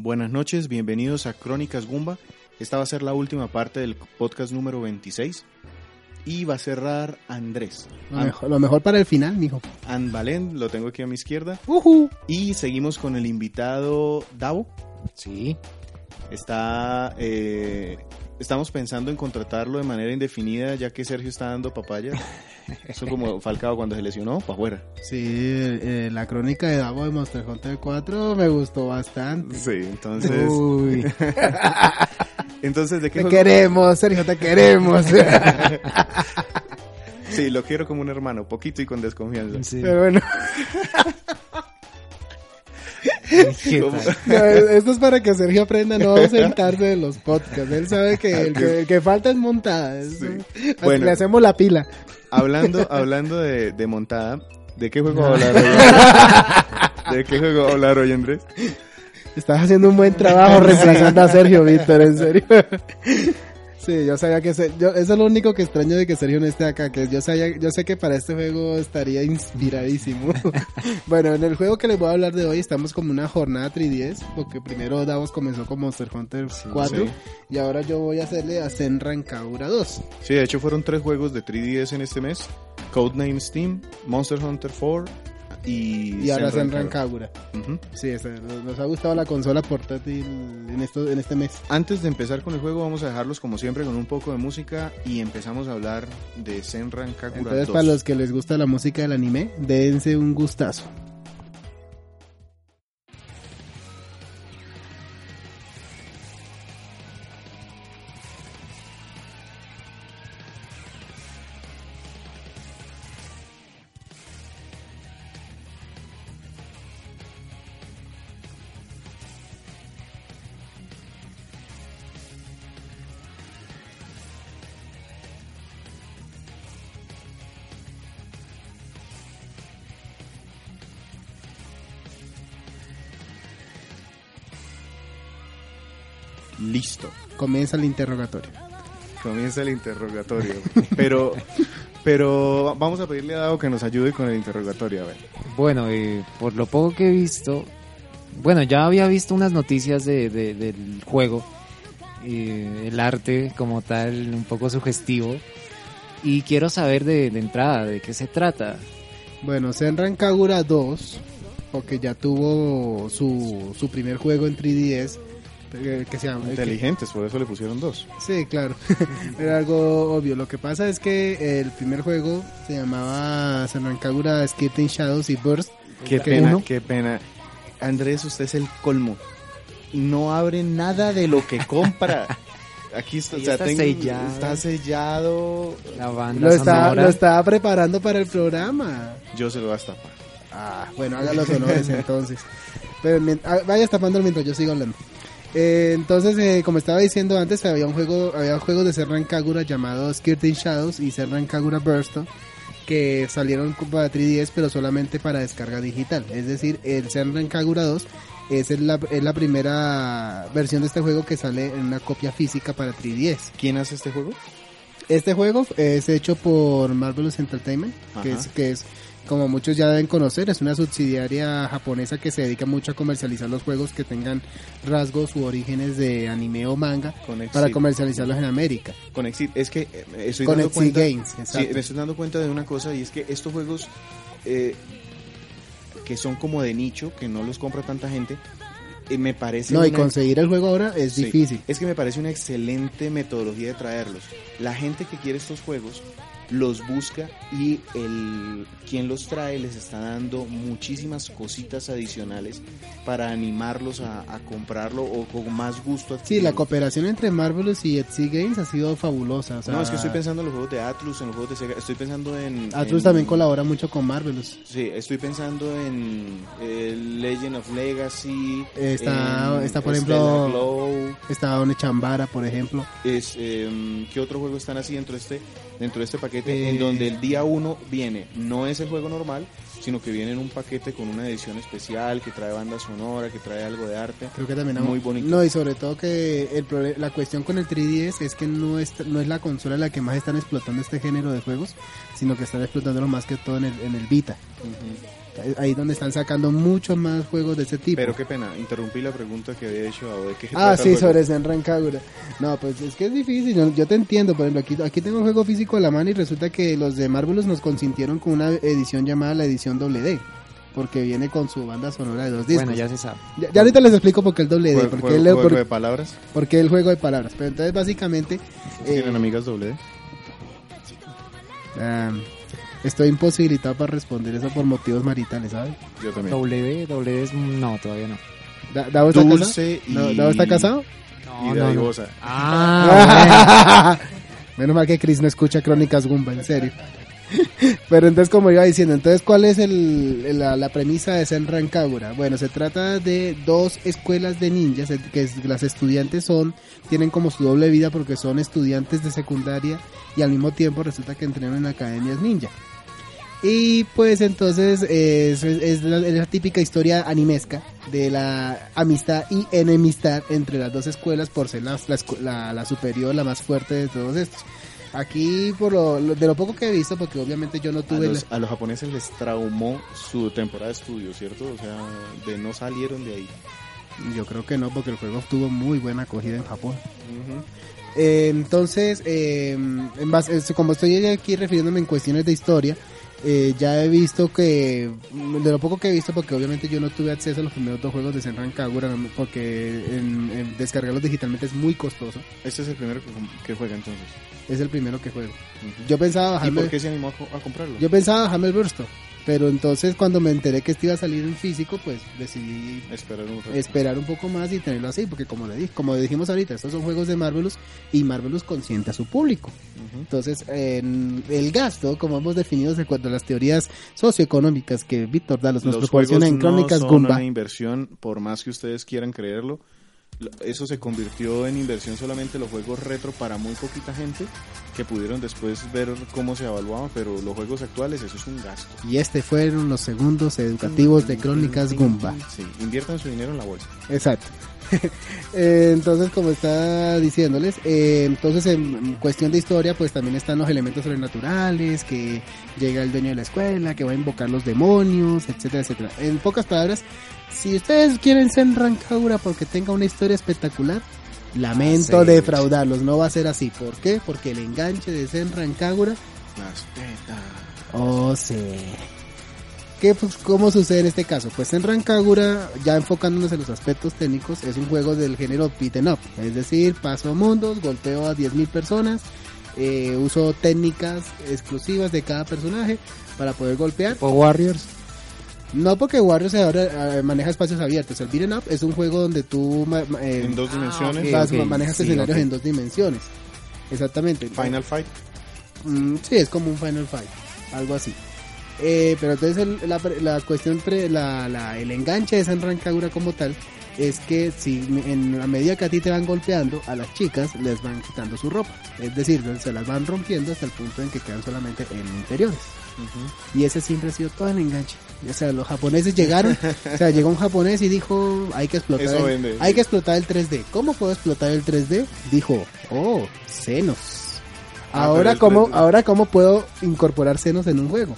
Buenas noches, bienvenidos a Crónicas Gumba. Esta va a ser la última parte del podcast número 26 y va a cerrar Andrés. Lo mejor, lo mejor para el final, mijo. An Valen, lo tengo aquí a mi izquierda. Ujú. Y seguimos con el invitado Davo. Sí. Está, eh, estamos pensando en contratarlo de manera indefinida ya que Sergio está dando papaya. Eso como Falcao cuando se lesionó, para afuera. Sí, eh, la crónica de Davo de Monster Hunter 4 me gustó bastante. Sí, entonces... Uy, Entonces, ¿de qué te juego? queremos, Sergio, te queremos. Sí, lo quiero como un hermano, poquito y con desconfianza. Pero bueno, no, esto es para que Sergio aprenda a no sentarse de los podcasts. Él sabe que el que, el que falta es montada. Es- Sí. así Bueno. Le hacemos la pila. Hablando, hablando de, de montada, ¿de qué juego va a hablar hoy? ¿De qué juego hablar hoy, Andrés? Estás haciendo un buen trabajo reemplazando a Sergio, Víctor, en serio. Sí, yo sabía que se- yo, eso es lo único que extraño de que Sergio no esté acá, que yo sabía, yo sé que para este juego estaría inspiradísimo. bueno, en el juego que les voy a hablar de hoy estamos como una jornada 3DS, porque primero Davos comenzó con Monster Hunter 4 sí. y ahora yo voy a hacerle a Senran Kagura 2. Sí, de hecho fueron tres juegos de 3DS en este mes. Codename Steam, Monster Hunter 4 y... Y ahora Senran Kagura. Kagura. Ujú. Sí, nos ha gustado la consola portátil en esto en este mes. Antes de empezar con el juego vamos a dejarlos como siempre con un poco de música y empezamos a hablar de Senran Kagura Entonces, 2. para los que les gusta la música del anime, dense un gustazo. Comienza el interrogatorio. Comienza el interrogatorio. Pero, pero vamos a pedirle a Dado que nos ayude con el interrogatorio. A ver. Bueno, eh, por lo poco que he visto, bueno, ya había visto unas noticias de, de- del juego, eh, el arte como tal, un poco sugestivo, y quiero saber de, de entrada de qué se trata. Bueno, Senran Kagura 2, porque ya tuvo su, su primer juego en 3DS, eh, que se llama... que- Inteligentes, por eso le pusieron dos. sí, claro, era algo obvio. Lo que pasa es que el primer juego se llamaba Senran Kagura Skirting Shadows y Burst. Qué ¿Qué pena, uno? qué pena. Andrés, usted es el colmo. No abre nada de lo que compra. Aquí está, o sea, está tengo- sellado. está sellado. La banda Lo lo estaba preparando para el programa. Yo se lo voy a estapar. Ah, bueno, haga los honores entonces. Pero ah, vaya tapándolo mientras yo sigo hablando. Eh, entonces, eh, como estaba diciendo antes, había un juego, había juegos de Serran Kagura llamados Skirting Shadows y Serran Kagura Burst que salieron para 3DS pero solamente para descarga digital. Es decir, el Serran Kagura 2 es la, es la primera versión de este juego que sale en una copia física para 3DS. ¿Quién hace este juego? Este juego es hecho por Marvelous Entertainment, que es, que es, como muchos ya deben conocer, es una subsidiaria japonesa que se dedica mucho a comercializar los juegos que tengan rasgos u orígenes de anime o manga para comercializarlos en América. Con Exit. Es que eh, estoy Con dando cuenta. Games, Sí, me estoy dando cuenta de una cosa y es que estos juegos eh, que son como de nicho, que no los compra tanta gente, me parece No, y conseguir el juego ahora es Sí, difícil. Es que me parece una excelente metodología de traerlos. La gente que quiere estos juegos los busca y el quien los trae les está dando muchísimas cositas adicionales para animarlos a, a comprarlo o con más gusto. Sí, la cooperación entre Marvelous y Etsy Games ha sido fabulosa. o sea, No, es que estoy pensando en los juegos de Atlus, en los juegos de Sega, estoy pensando en... Atlus en- también colabora mucho con Marvelous. Sí, estoy pensando en eh, Legend of Legacy. Está- en está, por ejemplo, Glow, Está One Chambara, por ejemplo. es, eh, ¿Qué otro juego están así dentro de este, dentro de este paquete? Eh, En donde el día uno viene, no es el juego normal, sino que viene en un paquete con una edición especial que trae banda sonora, que trae algo de arte. Creo que también Muy bonito. No, y sobre todo que el la cuestión con el 3DS es que no es, no es la consola la que más están explotando este género de juegos, sino que están explotándolo más que todo en el, en el Vita. Ahí donde están sacando muchos más juegos de ese tipo. Pero qué pena, interrumpí la pregunta que había hecho a qué Ah, sí, sobre Senran Kagura. No, pues es que es difícil, yo, yo te entiendo, por ejemplo, aquí, aquí tengo un juego físico a la mano y resulta que los de Marvelous nos consintieron con una edición llamada la edición WD, porque viene con su banda sonora de dos discos. Bueno, ya se sabe. Ya, ya ahorita les explico por qué el WD, Juego- porque juego- el, juego por- de palabras. porque el juego de palabras. Pero entonces básicamente... eh, ¿Tienen amigas doble? D? ah, estoy imposibilitado para responder eso por motivos maritales, ¿sabes? Yo también. W, W es... No, todavía no. Da- ¿Davo está casado? Dulce y... ¿No- ¿Davo está casado? No, y no, no. Ah, Menos mal que Chris no escucha Crónicas Gumba, en serio. Pero entonces, como iba diciendo, entonces, ¿cuál es el, la, la premisa de Senran Kagura? Bueno, se trata de dos escuelas de ninjas, eh, que las estudiantes son, tienen como su doble vida porque son estudiantes de secundaria y al mismo tiempo resulta que entrenan en academias ninja. Y pues entonces es, la, es típica historia animesca de la amistad y enemistad entre las dos escuelas por ser la, la- la superior, la más fuerte de todos estos. Aquí, por lo, lo- de lo poco que he visto, porque obviamente yo no A tuve... los, la- a los japoneses les traumó su temporada de estudio, ¿cierto? O sea, de no salieron de ahí. Yo creo que no, porque el juego tuvo muy buena acogida en Japón. Eh, entonces, eh, en base- es- como estoy aquí refiriéndome en cuestiones de historia, eh, ya he visto que, de lo poco que he visto, porque obviamente yo no tuve acceso a los primeros dos juegos de Senran Kagura, porque en- en descargarlos digitalmente es muy costoso. Este es el primero que, juega entonces. Es el primero que juego. Yo pensaba ¿Y por qué se animó a comprarlo? yo pensaba bajarme el Bursto, pero entonces cuando me enteré que este iba a salir en físico, pues decidí Esperar un rato. esperar un poco más y tenerlo así, porque como le dije, como dijimos ahorita, estos son juegos de Marvelous y Marvelous consiente a su público. Entonces, en el gasto, como hemos definido de acuerdo a las teorías socioeconómicas que Víctor Dalos nos Los proporciona en Crónicas no son Gumba, una inversión, por más que ustedes quieran creerlo. Eso se convirtió en inversión solamente los juegos retro para muy poquita gente que pudieron después ver cómo se evaluaban, pero los juegos actuales eso es un gasto. y este fueron los segundos educativos de Crónicas Gumba. Sí, inviertan su dinero en la bolsa. Exacto. Eh, entonces, como está diciéndoles, eh, entonces en cuestión de historia, pues también están los elementos sobrenaturales, que llega el dueño de la escuela, que va a invocar los demonios, etcétera, etcétera. En pocas palabras, si ustedes quieren ser Rancagura porque tenga una historia espectacular, lamento defraudarlos, no va a ser así. ¿Por qué? Porque el enganche de Zen Rancagura Las tetas. Oh, sí. ¿Qué, pues, ¿Cómo sucede en este caso? Pues en Rancagura, ya enfocándonos en los aspectos técnicos, es un juego del género beaten up. Es decir, paso mundos, golpeo a 10.000 personas, eh, uso técnicas exclusivas de cada personaje para poder golpear. o Warriors. No porque Warriors ahora eh, maneja espacios abiertos. El beaten up es un juego donde tú eh, En dos dimensiones. vas- manejas sí, escenarios en dos dimensiones. Exactamente. Final Fight. Mm, sí, es como un Final Fight, algo así. Eh, pero entonces el- la, la cuestión, pre- la, la- el enganche de San Rancagura como tal, es que si en la medida que a ti te van golpeando, a las chicas les van quitando su ropa. Es decir, se las van rompiendo hasta el punto en que quedan solamente en interiores. Y ese siempre ha sido todo el enganche. O sea, los japoneses llegaron, o sea, llegó un japonés y dijo, hay que explotar, Eso el, vende. hay que explotar el 3D. ¿Cómo puedo explotar el 3D? Dijo, oh, senos. Ah, ahora cómo, 3D. ahora cómo puedo incorporar senos en un juego.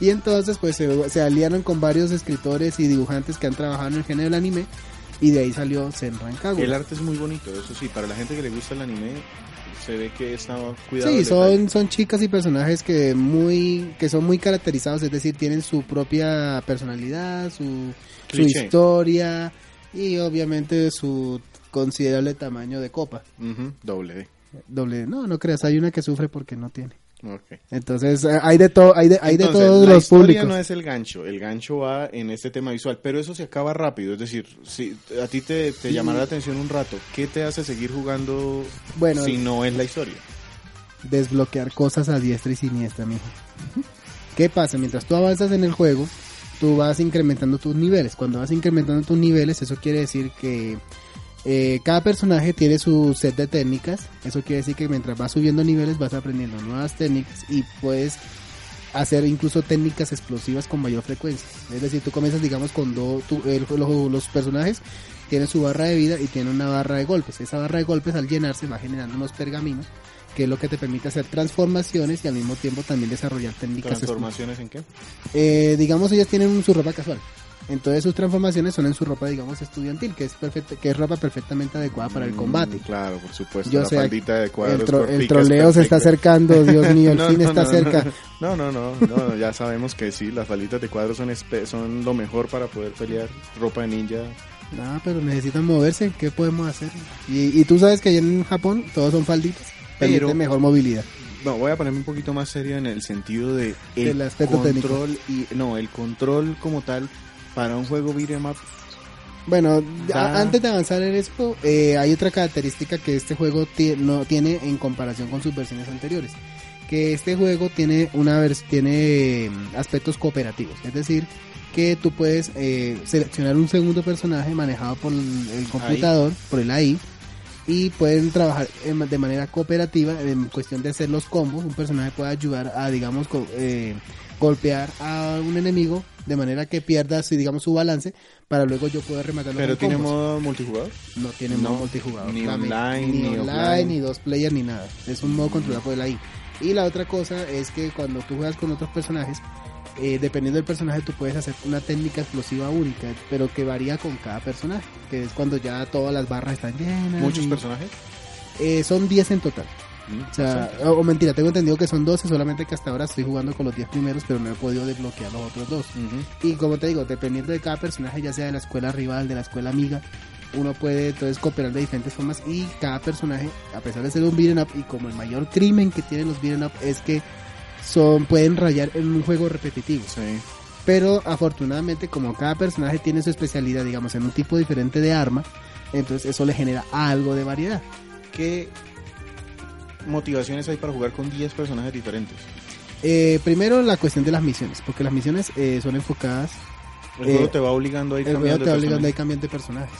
Y entonces pues se, se aliaron con varios escritores y dibujantes que han trabajado en el género del anime y de ahí salió Senran Kagura. El arte es muy bonito, eso sí, para la gente que le gusta el anime, se ve que está cuidado. Sí, son, son chicas y personajes que muy que son muy caracterizados, es decir, tienen su propia personalidad, su, su historia y obviamente su considerable tamaño de copa. Ujú, doble D. Doble, no, no creas, hay una que sufre porque no tiene. Entonces eh, hay de todo, hay de, hay de todos la los historia públicos. no es el gancho, el gancho va en este tema visual, pero eso se acaba rápido, es decir, si a ti te, te llamará la atención un rato, ¿qué te hace seguir jugando Bueno, si no es la historia? desbloquear cosas a diestra y siniestra, mijo. ¿Qué pasa? Mientras tú avanzas en el juego, tú vas incrementando tus niveles. Cuando vas incrementando tus niveles, eso quiere decir que eh, cada personaje tiene su set de técnicas. Eso quiere decir que mientras vas subiendo niveles, vas aprendiendo nuevas técnicas y puedes hacer incluso técnicas explosivas con mayor frecuencia. Es decir, tú comienzas, digamos, con dos, los, los personajes tienen su barra de vida y tienen una barra de golpes. Esa barra de golpes al llenarse va generando unos pergaminos que es lo que te permite hacer transformaciones y al mismo tiempo también desarrollar técnicas. ¿Transformaciones en qué? Eh, digamos, ellas tienen su ropa casual. Entonces sus transformaciones son en su ropa, digamos, estudiantil, que es perfecta, que es ropa perfectamente adecuada para el combate. Mm, claro, por supuesto. Yo la sé, faldita de cuadros el, tro- el troleo se está acercando, Dios mío, el No, fin no, está no, cerca. No, no, no, no, ya sabemos que sí, las falditas de cuadros son, espe- son lo mejor para poder pelear. Ropa de ninja. No, pero necesitan moverse, ¿qué podemos hacer? Y, y tú sabes que allá en Japón todos son falditas, Pero- permite mejor movilidad. No, voy a ponerme un poquito más serio en el sentido de el Del aspecto control y no, el control como tal para un juego beat'em up. Bueno, Da- a- antes de avanzar en esto, eh, hay otra característica que este juego no tiene en comparación con sus versiones anteriores. Que este juego tiene una tiene eh, aspectos cooperativos, es decir, que tú puedes eh, seleccionar un segundo personaje manejado por el, computador, por el AI, y pueden trabajar en- de manera cooperativa en cuestión de hacer los combos. Un personaje puede ayudar a, digamos, co- eh, golpear a un enemigo de manera que pierda, su, digamos, su balance para luego yo poder rematarlo Pero tiene combos. modo multijugador. No tiene No, modo multijugador. ni online, ni, ni online, ni dos player, ni nada. Es un modo controlado por el AI. Y la otra cosa es que cuando tú juegas con otros personajes, eh, dependiendo del personaje, tú puedes hacer una técnica explosiva única, pero que varía con cada personaje. Que es cuando ya todas las barras están llenas. Muchos y- personajes. eh, son 10 en total. O sea, o, o mentira, tengo entendido que son 12, solamente que hasta ahora estoy jugando con los 10 primeros, pero no he podido desbloquear los otros dos. Y como te digo, dependiendo de cada personaje, ya sea de la escuela rival, de la escuela amiga, uno puede entonces cooperar de diferentes formas y cada personaje, a pesar de ser un beat'em up, y como el mayor crimen que tienen los beat'em up es que son pueden rayar en un juego repetitivo. Sí. Pero afortunadamente, como cada personaje tiene su especialidad, digamos, en un tipo diferente de arma, entonces eso le genera algo de variedad. ¿Qué motivaciones hay para jugar con 10 personajes diferentes? Eh, primero la cuestión de las misiones, porque las misiones eh, son enfocadas, El Eh, juego te va obligando a ir el juego cambiando te va obligando a ir cambiando de personajes.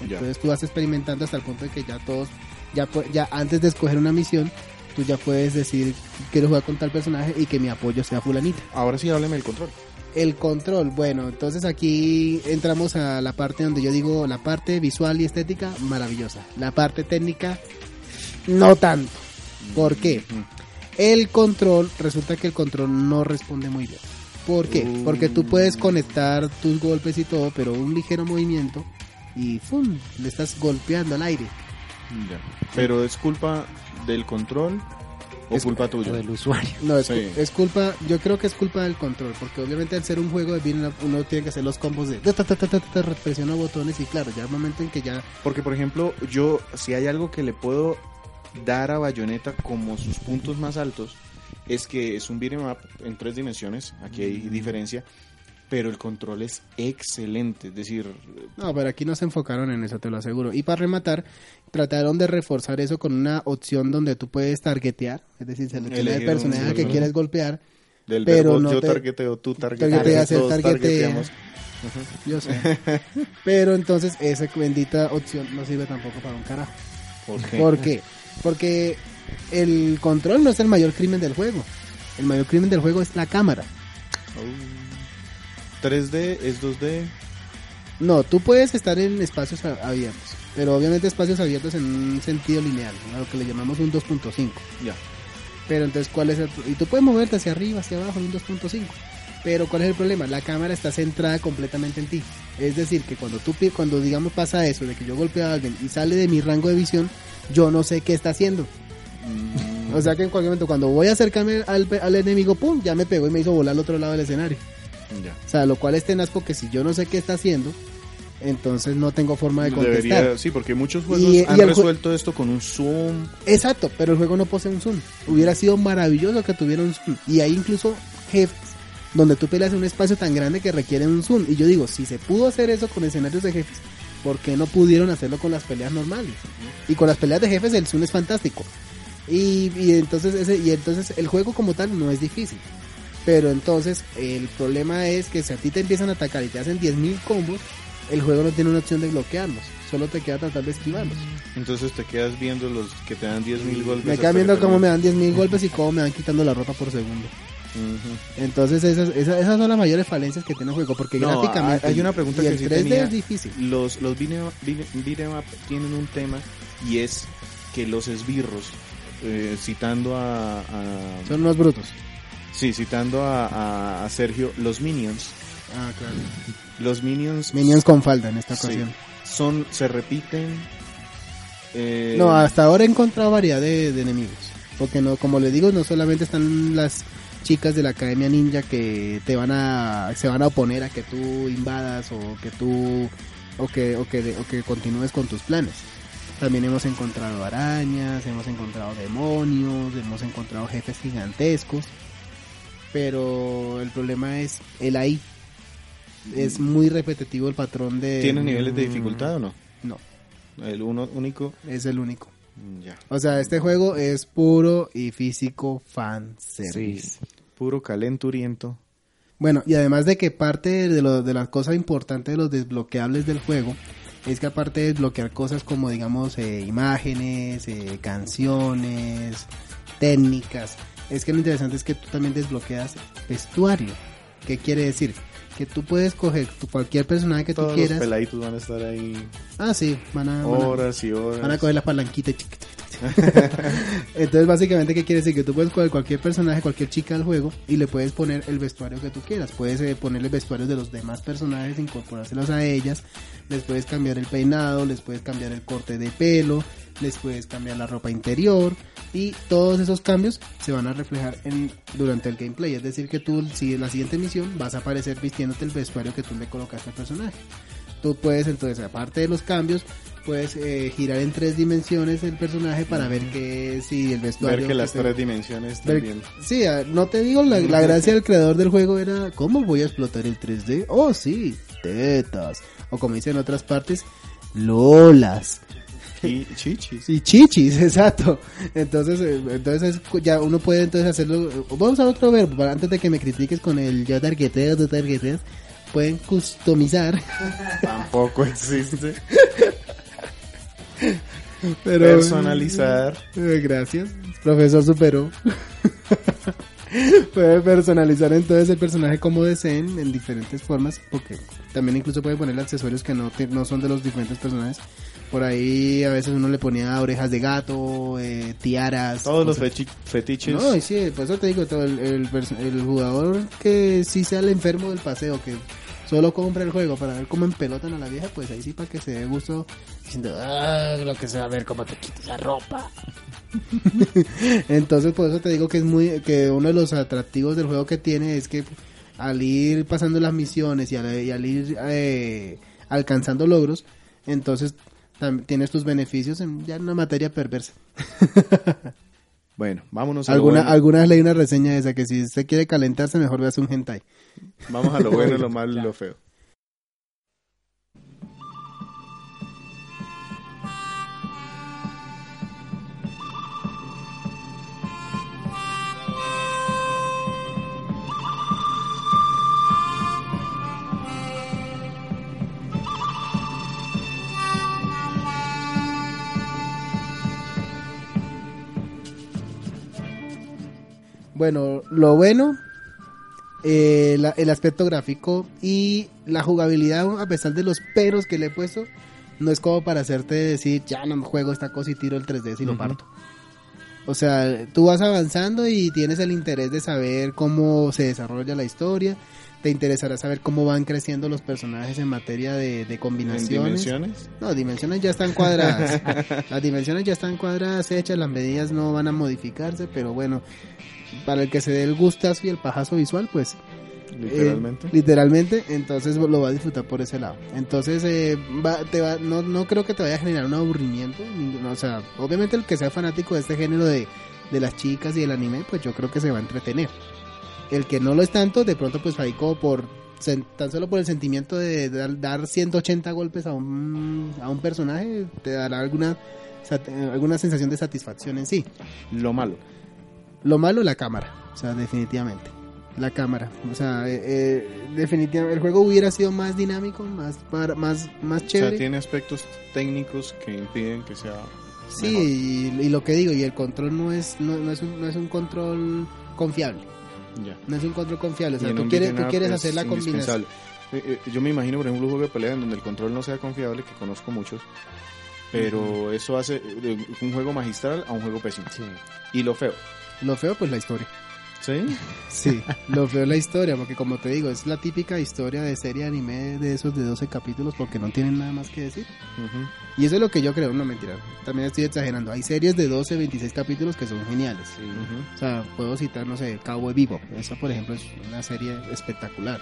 Ya. Entonces tú vas experimentando hasta el punto de que ya todos, ya, ya antes de escoger una misión, tú ya puedes decir quiero jugar con tal personaje y que mi apoyo sea fulanito. Ahora sí, hábleme del control. El control, bueno, entonces aquí entramos a la parte donde yo digo la parte visual y estética maravillosa, la parte técnica no tanto. ¿Por qué? El control, resulta que el control no responde muy bien. ¿Por qué? Porque tú puedes conectar tus golpes y todo, pero un ligero movimiento y ¡fum! le estás golpeando al aire. Ya. Pero es culpa del control o Es- culpa tuya. del usuario. No, es, Sí. cu- es culpa, yo creo que es culpa del control, porque obviamente al ser un juego de beat'em uno tiene que hacer los combos de ta, presiona botones y claro, ya el momento en que ya Porque, por ejemplo, yo, si hay algo que le puedo dar a Bayonetta como sus puntos más altos, es que es un beat'em up en tres dimensiones, aquí hay diferencia, pero el control es excelente, es decir, No, pero aquí no se enfocaron en eso, te lo aseguro. Y para rematar, trataron de reforzar eso con una opción donde tú puedes targetear, es decir, seleccionar el personaje que quieres golpear. del Pero verbo no yo te- targeteo, tú targeteas, todos targetea. targeteamos. Yo sé. pero entonces esa bendita opción no sirve tampoco para un carajo. ¿Por qué? ¿Por qué? Porque el control no es el mayor crimen del juego. El mayor crimen del juego es la cámara. Oh. 3D es 2D. No, tú puedes estar en espacios abiertos, pero obviamente espacios abiertos en un sentido lineal, a lo que le llamamos un 2.5. Ya. Pero entonces, ¿cuál es el Y tú puedes moverte hacia arriba, hacia abajo en un 2.5. Pero ¿cuál es el problema? La cámara está centrada completamente en ti. Es decir, que cuando tú cuando digamos pasa eso de que yo golpeo a alguien y sale de mi rango de visión, yo no sé qué está haciendo. Mm, O sea que en cualquier momento cuando voy a acercarme al, al enemigo, pum, ya me pegó y me hizo volar al otro lado del escenario. ya. O sea, lo cual es tenaz porque si yo no sé qué está haciendo, Entonces no tengo forma de contestar. Debería, sí, porque muchos juegos Y- han resuelto esto con un zoom. Exacto, pero el juego no posee un zoom. Hubiera sido maravilloso que tuviera un zoom. Y hay incluso jefes donde tú peleas en un espacio tan grande que requiere un zoom. Y yo digo, si se pudo hacer eso con escenarios de jefes, ¿por qué no pudieron hacerlo con las peleas normales? Y con las peleas de jefes el zoom es fantástico. Y, y entonces ese, y entonces el juego como tal no es difícil. Pero entonces el problema es que si a ti te empiezan a atacar y te hacen 10.000 combos, el juego no tiene una opción de bloquearlos. Solo te queda tratar de esquivarlos. Entonces te quedas viendo los que te dan 10.000 golpes. Me quedan que viendo cómo me dan 10.000 golpes y cómo me van quitando la ropa por segundo. Entonces esas, esas, esas son las mayores falencias que tiene el juego, porque No, gráficamente hay- hay una pregunta y que el sí 3D tenía. es difícil. Los, los beat'em up- beat'em- beat'em up tienen un tema y es que los esbirros, eh, citando a, a- Son unos brutos. sí, citando a, a- a Sergio, los minions, Ah, claro. los minions, Minions con falda en esta Sí. ocasión. son, se repiten. eh, No, hasta ahora he encontrado variedad de, de enemigos. Porque no, como les digo, no solamente están las chicas de la Academia Ninja que te van a, se van a oponer a que tú invadas o que tú, o que, o que, o que continúes con tus planes. También hemos encontrado arañas, hemos encontrado demonios, hemos encontrado jefes gigantescos. Pero el problema es el ahí. Es muy repetitivo el patrón de... ¿Tiene niveles de dificultad o no? No, El uno único, es el único. mm, ya. O sea, este juego es puro y físico fan service. Puro calenturiento. Bueno, y además de que parte de, lo, de las cosas importantes de los desbloqueables del juego es que aparte de desbloquear cosas como digamos eh, imágenes, eh, canciones, técnicas, es que lo interesante es que tú también desbloqueas vestuario. ¿Qué quiere decir? Que tú puedes coger tu- cualquier personaje que Todos tú los quieras. peladitos van a estar ahí Ah, sí, van a, van a- horas y horas. Van a coger la palanquita. y Entonces, básicamente, ¿qué quiere decir? Que tú puedes coger cualquier personaje, cualquier chica del juego y le puedes poner el vestuario que tú quieras. Puedes eh, ponerle vestuarios de los demás personajes, incorporárselos a ellas. Les puedes cambiar el peinado, les puedes cambiar el corte de pelo, les puedes cambiar la ropa interior. Y todos esos cambios se van a reflejar en, durante el gameplay. Es decir, que tú, si en la siguiente misión, vas a aparecer vistiéndote el vestuario que tú le colocaste al personaje. Tú puedes entonces, aparte de los cambios, puedes eh, girar en tres dimensiones el personaje para ver que si el vestuario... Ver que las te- tres dimensiones también. Sí, ah, no te digo, la, la gracia del creador del juego era, ¿cómo voy a explotar el 3D? Oh, sí, tetas. O como dicen en otras partes, lolas. Y chichis. Y chichis, exacto. Entonces, eh, entonces es- ya uno puede entonces hacerlo. eh, Vamos a otro verbo antes de que me critiques con el yo targeteo, tú targeteas. Pueden customizar. Tampoco existe. Pero, Personalizar. Eh, Gracias, profesor superó. Puede personalizar entonces el personaje como deseen en diferentes formas, porque también incluso puede poner accesorios que no, te- no son de los diferentes personajes. Por ahí a veces uno le ponía orejas de gato, eh, tiaras. Todos los fetiches. No, y sí, por eso te digo, todo el, el, perso- el jugador que sí sea el enfermo del paseo, que solo compra el juego para ver cómo empelotan a la vieja, pues ahí sí para que se dé gusto diciendo, ah, lo que se va a ver cómo te quitas la ropa. Entonces, por eso te digo que es muy, que uno de los atractivos del juego que tiene es que al ir pasando las misiones y al, y al ir eh, alcanzando logros, entonces tienes tus beneficios en ya en una materia perversa. Bueno, vámonos a lo Alguna, bueno. alguna vez leí una reseña de esa que si usted quiere calentarse mejor veas un hentai. Vamos a lo bueno, lo malo y lo feo. Bueno, lo bueno, eh, la- el aspecto gráfico y la jugabilidad, a pesar de los peros que le he puesto, no es como para hacerte decir, ya no me juego esta cosa y tiro el 3D y lo parto. O sea, tú vas avanzando y tienes el interés de saber cómo se desarrolla la historia, te interesará saber cómo van creciendo los personajes en materia de, de ¿En combinaciones. dimensiones? No, dimensiones ya están cuadradas. las dimensiones ya están cuadradas, hechas, las medidas no van a modificarse, pero bueno, para el que se dé el gustazo y el pajazo visual, pues Literalmente. Eh, literalmente, entonces lo va a disfrutar por ese lado. Entonces, eh, va, te va, no, no creo que te vaya a generar un aburrimiento. ninguno, o sea, obviamente el que sea fanático de este género de, de las chicas y del anime, pues yo creo que se va a entretener. El que no lo es tanto, de pronto pues ahí como por tan solo por el sentimiento de dar, dar 180 golpes a un, a un personaje, te dará alguna, alguna sensación de satisfacción en sí. Lo malo. Lo malo, la cámara. O sea, definitivamente. La cámara. O sea, eh, eh, definitivamente el juego hubiera sido más dinámico, más, más, más O chévere. sea, tiene aspectos técnicos que impiden que sea. Sí, y, y lo que digo, y el control no es, no, no es, un, no es un control confiable. Ya. No es un control confiable. O sea, tú quieres, tú quieres es hacer la combinación. Eh, eh, Yo me imagino, por ejemplo, un juego de pelea en donde el control no sea confiable, que conozco muchos, pero eso hace un juego magistral a un juego pésimo. Sí. Y lo feo. Lo feo, pues la historia. ¿Sí? Sí, lo feo es la historia, porque como te digo, es la típica historia de serie de anime de esos de 12 capítulos porque no tienen nada más que decir. Y eso es lo que yo creo, no mentira. También estoy exagerando. Hay series de 12, 26 capítulos que son geniales. O sea, puedo citar, no sé, Cowboy Vivo. Esa, por ejemplo, es una serie espectacular.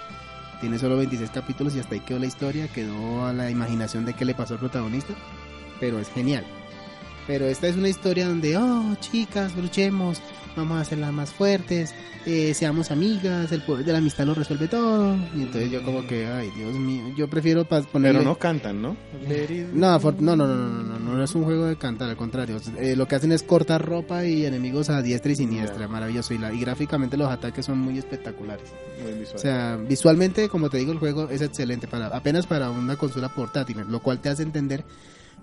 Tiene solo 26 capítulos y hasta ahí quedó la historia, quedó a la imaginación de qué le pasó al protagonista. Pero es genial. Pero esta es una historia donde, oh, chicas, luchemos, vamos a hacerlas más fuertes, eh, seamos amigas, el poder de la amistad lo resuelve todo. Y entonces yo como que, ay, Dios mío, yo prefiero ponerle... Pero no cantan, ¿no? No, no, no, no, no, no, no, no es un juego de cantar, al contrario. Eh, lo que hacen es cortar ropa y enemigos a diestra y siniestra, maravilloso. Y, la, y gráficamente los ataques son muy espectaculares. Muy visual. O sea, visualmente, como te digo, el juego es excelente, para apenas para una consola portátil, lo cual te hace entender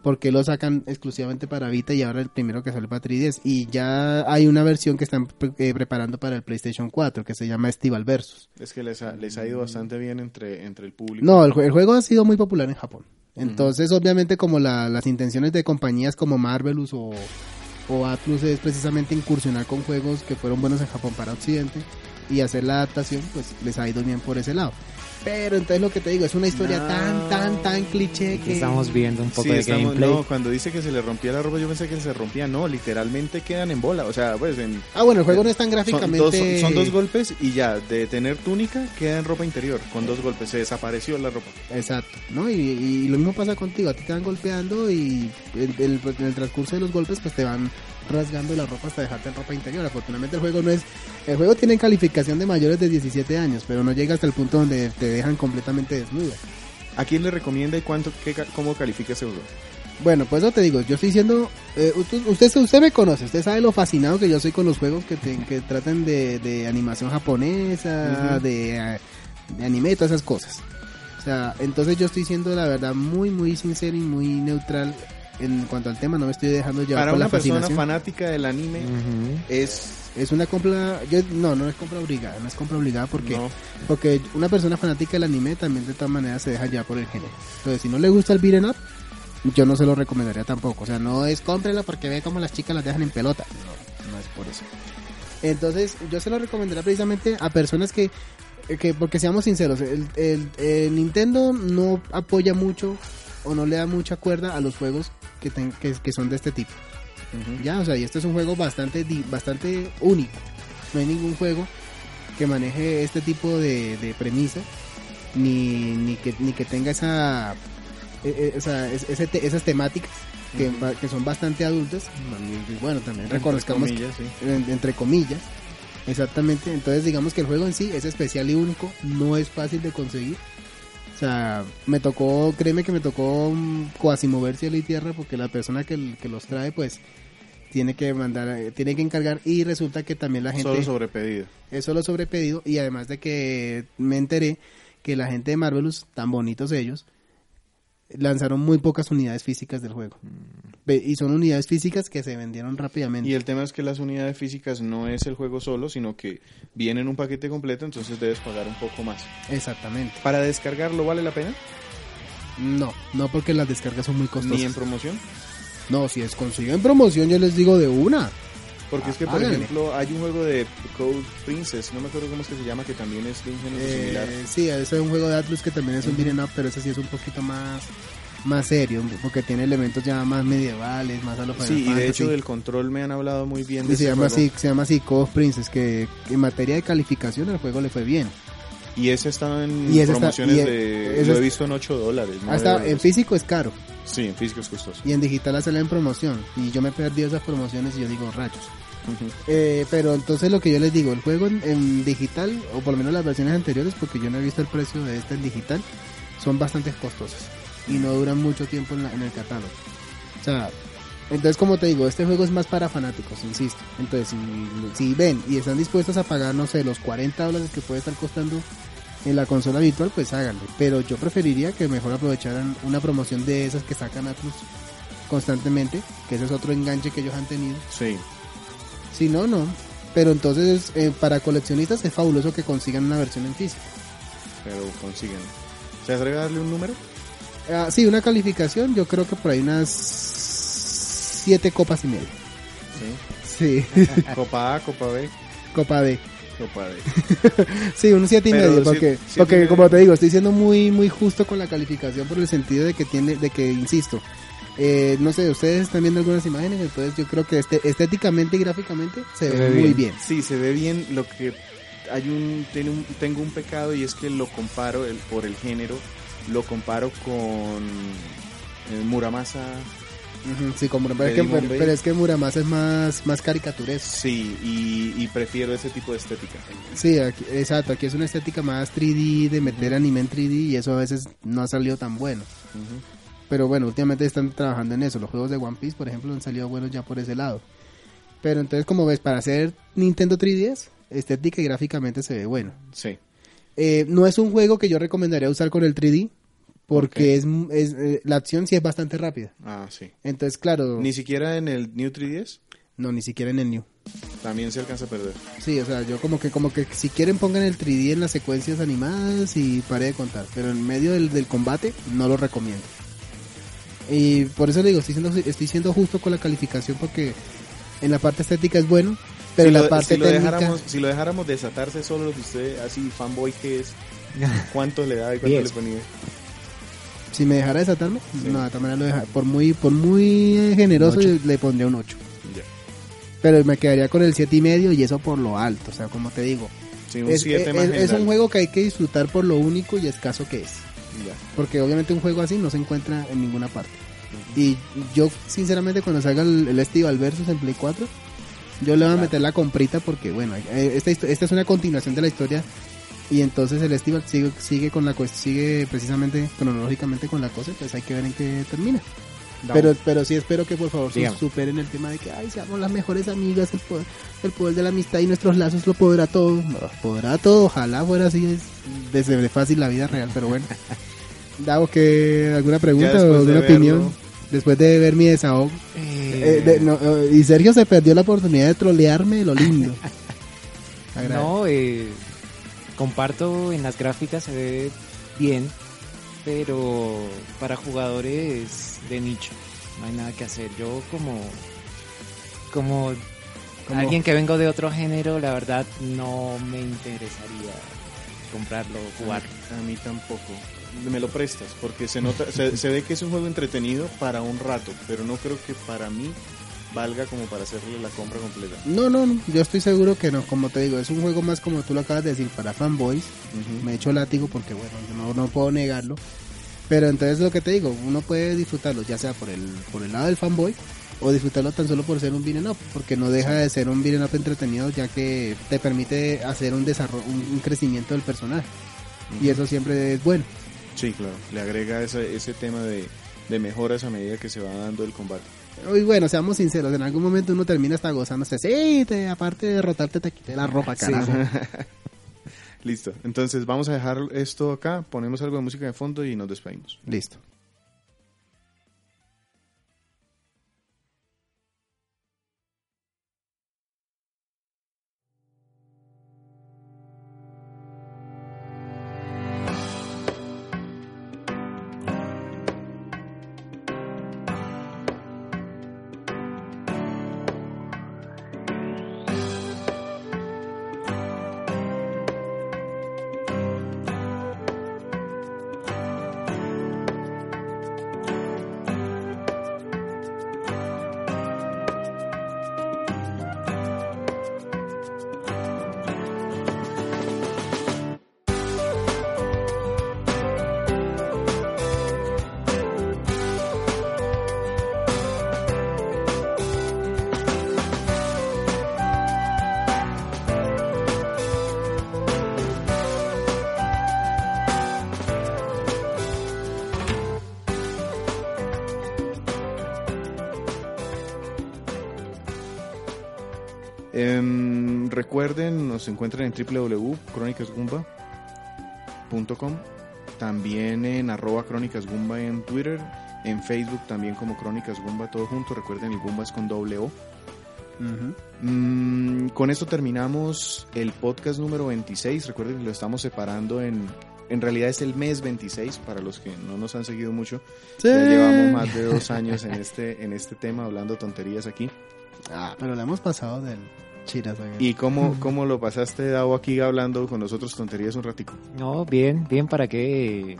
por qué lo sacan exclusivamente para Vita y ahora el primero que sale para 3DS. Y ya hay una versión que están pre- eh, preparando para el PlayStation 4 que se llama Estival Versus. es que les ha, les ha ido bastante bien entre, entre el público. No, el juego ha sido muy popular en Japón. Entonces, obviamente, como la- las intenciones de compañías como Marvelous o, o Atlus es precisamente incursionar con juegos que fueron buenos en Japón para Occidente y hacer la adaptación, pues les ha ido bien por ese lado. Pero entonces lo que te digo, es una historia No. tan, tan, tan cliché que... Estamos viendo un poco Sí, de estamos- gameplay. no, cuando dice que se le rompía la ropa, yo pensé que se rompía. No, literalmente quedan en bola. O sea, pues en, Ah, bueno, el juego no es tan son, gráficamente... dos, son- son dos golpes y ya, de tener túnica, queda en ropa interior. Con dos golpes, se desapareció la ropa. Exacto, ¿no? Y, y lo mismo pasa contigo, a ti te van golpeando y en el, el transcurso de los golpes pues te van rasgando la ropa hasta dejarte en ropa interior. Afortunadamente el juego no es... El juego tiene calificación de mayores de 17 años, pero no llega hasta el punto donde te dejan completamente desnuda. ¿A quién le recomienda y cuánto, qué, cómo califica ese juego? Bueno, pues eso te digo, yo estoy diciendo, eh, usted, usted, usted me conoce, usted sabe lo fascinado que yo soy con los juegos que, te- que tratan de, de animación japonesa, de, de anime y todas esas cosas. O sea, entonces yo estoy siendo la verdad muy, muy sincero y muy neutral en cuanto al tema, no me estoy dejando llevar Para por una la persona fanática del anime, es. Es una compra, yo, no, no es compra obligada, no es compra obligada porque, no, porque una persona fanática del anime también de todas maneras se deja llevar por el género. Entonces, si no le gusta el beat'em up, yo no se lo recomendaría tampoco. O sea, no es cómprelo porque ve como las chicas las dejan en pelota. No, no es por eso. Entonces, yo se lo recomendaría precisamente a personas que, que porque seamos sinceros, el, el- el Nintendo no apoya mucho o no le da mucha cuerda a los juegos que, ten- que, que son de este tipo. Ya, o sea, y este es un juego bastante, bastante único. No hay ningún juego que maneje este tipo de, de premisa, ni, ni, que, ni que tenga esa, eh, eh, esa- es- ese esas temáticas que, que son bastante adultas. Y Bueno, también Entre reconozcamos, comillas, sí. en- entre comillas. Exactamente, entonces digamos que el juego en sí es especial y único, no es fácil de conseguir. O sea, me tocó, créeme que me tocó mm, cuasi mover cielo y tierra porque la persona que, que los trae pues tiene que mandar, eh, tiene que encargar y resulta que también la gente Solo sobre pedido. es solo sobre pedido y además de que me enteré que la gente de Marvelous, tan bonitos ellos, lanzaron muy pocas unidades físicas del juego. Ve- Y son unidades físicas que se vendieron rápidamente. Y el tema es que las unidades físicas no es el juego solo, sino que viene en un paquete completo, entonces debes pagar un poco más. Exactamente. ¿Para descargarlo vale la pena? No, no porque las descargas son muy costosas. Ni en promoción. No, si es consigo en promoción yo les digo de una. Porque es que, por Háganle. ejemplo, hay un juego de Code Princess, no me acuerdo cómo es que se llama, que también es de un género similar. Eh, sí, ese es un juego de Atlus que también es un beat'em up, pero ese sí es un poquito más más serio, porque tiene elementos ya más medievales, más a lo Sí, y de hecho del control me han hablado muy bien de se llama así, se llama así Code of Princess, que en materia de calificación el juego le fue bien. Y ese está en Y ese está- promociones y e- de... ese Lo he visto en 8 dólares. Hasta en físico es caro Sí, en físico es costoso. y en digital sale en promoción. Y yo me perdí esas promociones y yo digo rayos. Eh, pero entonces lo que yo les digo, el juego en, en digital, o por lo menos las versiones anteriores, porque yo no he visto el precio de este en digital, son bastante costosas y no duran mucho tiempo en, la- en el catálogo. O sea, entonces como te digo, este juego es más para fanáticos, insisto. Entonces, si, si ven y están dispuestos a pagar, no sé, los 40 dólares que puede estar costando en la consola virtual, pues háganlo. Pero yo preferiría que mejor aprovecharan una promoción de esas que sacan Atlus constantemente, que ese es otro enganche que ellos han tenido. Sí. Si no, no. Pero entonces, eh, para coleccionistas es fabuloso que consigan una versión en físico. pero consiguen. ¿Se atreve a darle un número? Ah, sí, una calificación, yo creo que por ahí unas siete copas y media. Sí. Sí, Copa A, Copa B, copa B. Copa D. Sí, un siete y Pero medio, porque, siete porque medio. como te digo, estoy siendo muy, muy justo con la calificación por el sentido de que tiene, de que, insisto, eh, no sé, ustedes están viendo algunas imágenes, entonces yo creo que este, estéticamente y gráficamente se, Se ve, ve muy bien. bien. Sí, se ve bien. Lo que hay un, tiene un- tengo un pecado y es que lo comparo el, por el género, lo comparo con eh, Muramasa. Sí, como, pero, De es que, pero, es que Muramasa es más, más caricaturesco. Sí, y, y prefiero ese tipo de estética. Sí, aquí- exacto, aquí es una estética más 3D, de meter anime en 3D y eso a veces no ha salido tan bueno. Pero bueno, últimamente están trabajando en eso. Los juegos de One Piece, por ejemplo, han salido buenos ya por ese lado. Pero entonces, como ves, para hacer Nintendo 3DS, estética y gráficamente se ve bueno. Sí. Eh, no es un juego que yo recomendaría usar con el 3D, porque es, es, eh, la acción sí es bastante rápida. Ah, sí. Entonces, claro, Ni siquiera en el New 3DS no, ni siquiera en el New. también se alcanza a perder. Sí, o sea, yo como que como que si quieren pongan el 3D en las secuencias animadas y pare de contar, pero en medio del, del combate no lo recomiendo. Y por eso le digo, estoy siendo, estoy siendo justo con la calificación porque en la parte estética es bueno, pero si la lo, parte si lo técnica... dejáramos, si lo dejáramos desatarse solo de usted, así fanboy que es, ¿cuánto le da y cuánto le ponía? Si me dejara desatarme, Sí. no, de todas maneras lo deja. Por muy, por muy eh, generoso yo le pondría un 8. Ya. Pero me quedaría con el siete y medio y eso por lo alto, o sea, como te digo. Sí, un Es, 7 es- más es un juego que hay que disfrutar por lo único y escaso que es. Porque obviamente un juego así no se encuentra en ninguna parte. Y yo, sinceramente, cuando salga el, el Estival Versus en Play 4, yo le voy a meter la comprita porque, bueno, eh, esta, esta es una continuación de la historia. Y entonces el Estival sigue, sigue con la sigue precisamente cronológicamente con la cosa, entonces hay que ver en qué termina. Pero, pero sí espero que por favor Dígame. superen el tema de que ay seamos las mejores amigas, el poder, el poder de la amistad y nuestros lazos lo podrá todo. No, podrá todo, ojalá fuera así es desde de fácil la vida real, pero bueno. Davo que alguna pregunta o de alguna verlo- opinión después de ver mi desahogo. Eh, Eh, de- no, eh, y Sergio se perdió la oportunidad de trolearme de lo lindo. No, eh, comparto en las gráficas se ve bien, pero para jugadores de nicho no hay nada que hacer. Yo como como Como- alguien que vengo de otro género, la verdad no me interesaría comprarlo, jugarlo. A mí tampoco. Me lo prestas, porque se nota, se, se ve que es un juego entretenido para un rato, pero no creo que para mí valga como para hacerle la compra completa. No, no, no, yo estoy seguro que no, como te digo, es un juego más como tú lo acabas de decir, para fanboys. Ujú. me echo látigo porque bueno, yo no, no puedo negarlo. Pero entonces lo que te digo, uno puede disfrutarlo ya sea por el, por el lado del fanboy o disfrutarlo tan solo por ser un beat'em up, porque no deja de ser un beat'em up entretenido ya que te permite hacer un desarrollo, un, un crecimiento del personaje. Y eso siempre es bueno. Sí, claro. Le agrega ese, ese tema de, de mejoras a medida que se va dando el combate. Y bueno, seamos sinceros, en algún momento uno termina hasta gozándose. Sí, te, aparte de derrotarte te quité la ropa, carajo. Listo. Entonces vamos a dejar esto acá, ponemos algo de música de fondo y nos despedimos. Listo. Nos encuentran en www.cronicasgumba.com, también en arroba crónicasgumba en Twitter, en Facebook también como Crónicas Gumba, todo junto. Recuerden, el Gumba es con doble O. Mm, con esto terminamos el podcast número 26. Recuerden que lo estamos separando en... En realidad es el mes 26 para los que no nos han seguido mucho. Sí. Ya llevamos más de dos años en este, en este tema hablando tonterías aquí. Ah, pero la hemos pasado del chiras. oiga. ¿Y cómo, cómo lo pasaste, Davo, aquí hablando con nosotros tonterías un ratico? No, bien, bien, ¿para qué?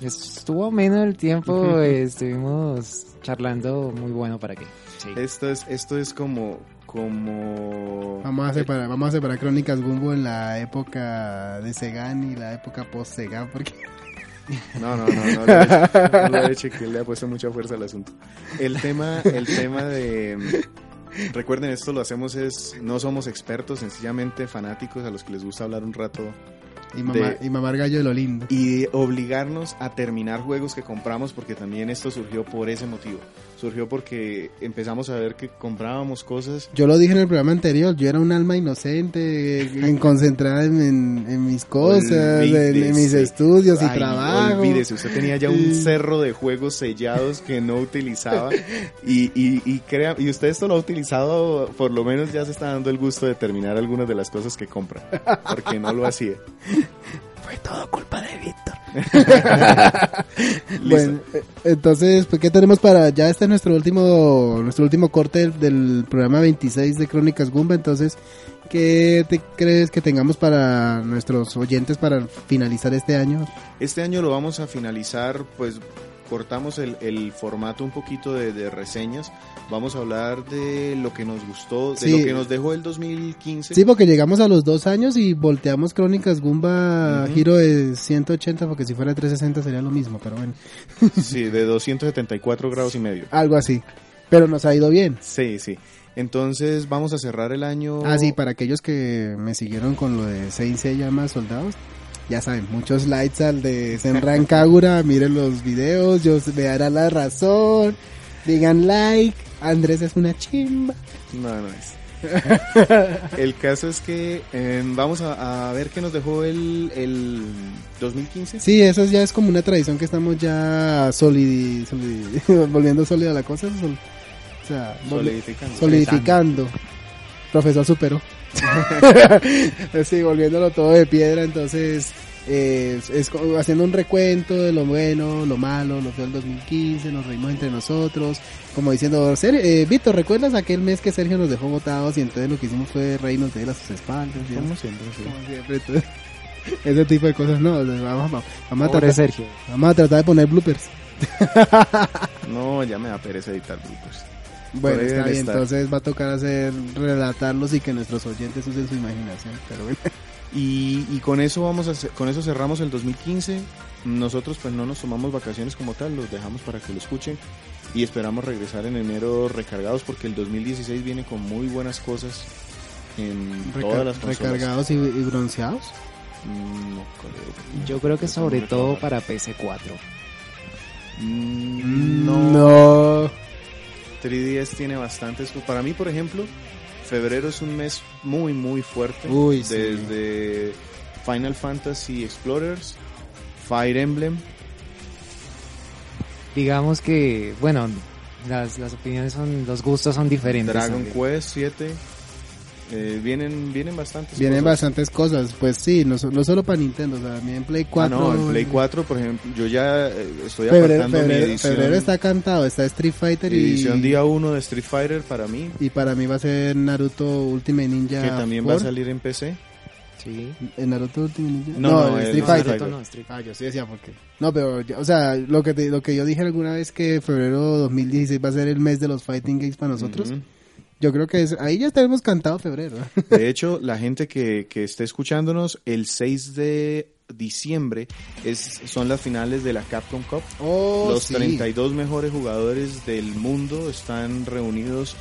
Estuvo menos el tiempo, eh, estuvimos charlando muy bueno, ¿para qué? Sí. Esto es, esto es como, como... Vamos a separar, vamos a separar Crónicas Gumbo en la época de Segan y la época post Segan porque No, no, no, no, lo he hecho, no lo he hecho, que le ha puesto mucha fuerza al asunto. El tema, el tema de... Recuerden, esto lo hacemos es, no somos expertos, sencillamente fanáticos a los que les gusta hablar un rato y, mamá, De- y mamar gallo de lo lindo. y obligarnos a terminar juegos que compramos porque también esto surgió por ese motivo. Surgió porque empezamos a ver que comprábamos cosas Yo lo dije en el programa anterior, yo era un alma inocente, en concentrada en, en- en mis cosas, en, en mis estudios y Ay, trabajo. Olvídese, usted tenía ya un cerro de juegos sellados que no utilizaba y, y, y crea, y usted esto lo ha utilizado, por lo menos ya se está dando el gusto de terminar algunas de las cosas que compra, porque no lo hacía. Fue todo culpa de Víctor. Bueno, eh, entonces, pues, ¿qué tenemos para...? Ya este es nuestro último nuestro último corte del, del programa 26 de Crónicas Gumba, entonces, ¿qué te crees que tengamos para nuestros oyentes para finalizar este año? Este año lo vamos a finalizar, pues cortamos el, el formato un poquito de, de reseñas. Vamos a hablar de lo que nos gustó, de Sí. lo que nos dejó el 2015. Sí, porque llegamos a los dos años y volteamos Crónicas Gumba Ujú. giro de 180, porque si fuera 360 sería lo mismo, pero bueno, Sí, de 274 grados y medio. algo así. Pero nos ha ido bien. Sí, sí. Entonces vamos a cerrar el año. Ah, sí, para aquellos que me siguieron con lo de Saint Seiya más soldados, ya saben, muchos likes al de Senran Kagura, miren los videos, yo me dará la razón, digan like, Andrés es una chimba. No, no es. el caso es que eh, vamos a, a ver qué nos dejó el, el 2015. Sí, eso ya es como una tradición que estamos ya solidi, solidi- volviendo sólida la cosa, sol- o sea, volvi- Solidificando. solidificando. Profesor superó. sí, volviéndolo todo de piedra, entonces eh, es, es como haciendo un recuento de lo bueno, lo malo, lo feo del 2015, nos reímos entre nosotros, como diciendo, "Ser- eh, Víctor, ¿recuerdas aquel mes que Sergio nos dejó votados y entonces lo que hicimos fue reírnos de él a sus espaldas? Como siempre, sí. Como siempre, entonces, ese tipo de cosas, no, vamos, vamos, vamos, a tratar, Sergio. vamos a tratar de poner bloopers. No, ya me da pereza editar grupos. Bueno, está bien, estar. entonces va a tocar hacer, relatarlos y que nuestros oyentes usen su imaginación, pero bueno. Y, y con eso vamos a con eso cerramos el 2015. Nosotros pues no nos tomamos vacaciones como tal, los dejamos para que lo escuchen y esperamos regresar en enero recargados porque el 2016 viene con muy buenas cosas en todas las consolas. recargados y, y bronceados. Mm, no creo. Yo creo que sobre todo para PC4. Mm, no. no. 3DS tiene bastantes. Para mí, por ejemplo, febrero es un mes muy, muy fuerte. Uy, sí. Desde Final Fantasy Explorers, Fire Emblem. Digamos que, bueno, las, las opiniones son, los gustos son diferentes. Dragon. Quest 7. Eh, vienen, vienen bastantes. Vienen cosas. bastantes cosas, pues sí, no, so- no solo para Nintendo, o sea, también en Play 4. Ah, no, en Play 4, por ejemplo, yo ya eh, estoy Febrero, apartando mi febrero- edición, febrero está cantado, está Street Fighter y, edición día 1 de Street Fighter para mí, y para mí va a ser Naruto Ultimate Ninja. que también va a 4. salir en PC. Sí. ¿El Naruto Ultimate Ninja? No, no, el el Street Street Fighter. Fighter. No, Street Ah, yo sí decía porque. No, pero, ya- o sea, lo que, te- lo que yo dije alguna vez que febrero 2016 va a ser el mes de los Fighting Games para nosotros. Ujú. Yo creo que es, ahí ya tenemos cantado febrero. De hecho, la gente que, que esté escuchándonos, el 6 de diciembre es, son las finales de la Capcom Cup. Oh, Los sí. 32 mejores jugadores del mundo están reunidos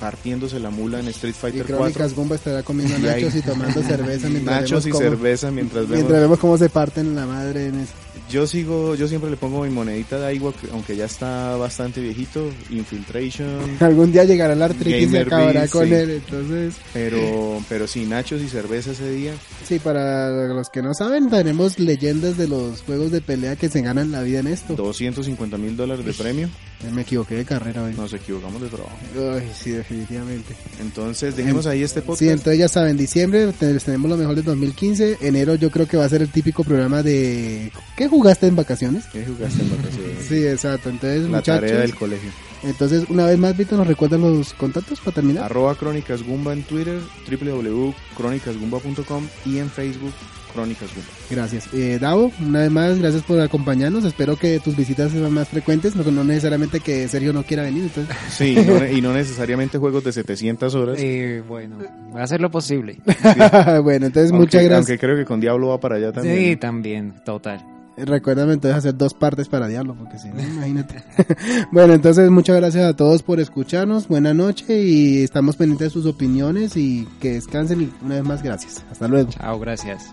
partiéndose la mula en Street Y Fighter 4. Crónicas Gumba estará comiendo Y ahí- nachos y tomando cerveza mientras Nachos vemos y cómo- cerveza mientras vemos. Mientras vemos cómo se parten la madre en eso. Yo sigo, yo siempre le pongo mi monedita de agua, aunque ya está bastante viejito, Infiltration. Algún día llegará la artritis y Gamer acabará con sí. él, entonces... Pero, pero sí, nachos y cerveza ese día. Sí, para los que no saben, tenemos leyendas de los juegos de pelea que se ganan la vida en esto. 250 mil dólares de premio. Me equivoqué de carrera hoy. Nos equivocamos de trabajo. Ay, sí, definitivamente. Entonces, dejemos ahí este podcast. Sí, entonces ya saben, diciembre tenemos lo mejor de 2015. Enero yo creo que va a ser el típico programa de... ¿Qué jugaste en vacaciones? ¿Qué jugaste en vacaciones? Sí, exacto. Entonces, La muchachos... tarea del colegio. Entonces, una vez más, Víctor, ¿nos recuerdan los contactos para terminar? Arroba Crónicas Gumba en Twitter, www.crónicasgumba.com y en Facebook Crónicas Gumba. Gracias. Eh, Davo, una vez más, gracias por acompañarnos. Espero que tus visitas sean más frecuentes, no, no necesariamente que Sergio no quiera venir. Entonces, Sí, y no, y no necesariamente juegos de 700 horas. Eh, bueno, voy a hacer lo posible. bueno, entonces aunque, muchas gracias. Aunque creo que con Diablo va para allá también. Sí, también, total. Recuérdame entonces hacer dos partes para Diablo, porque si no, imagínate. bueno, entonces muchas gracias a todos por escucharnos. Buena noche y estamos pendientes de sus opiniones y que descansen y una vez más gracias. Hasta luego. Chao, gracias.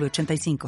906985.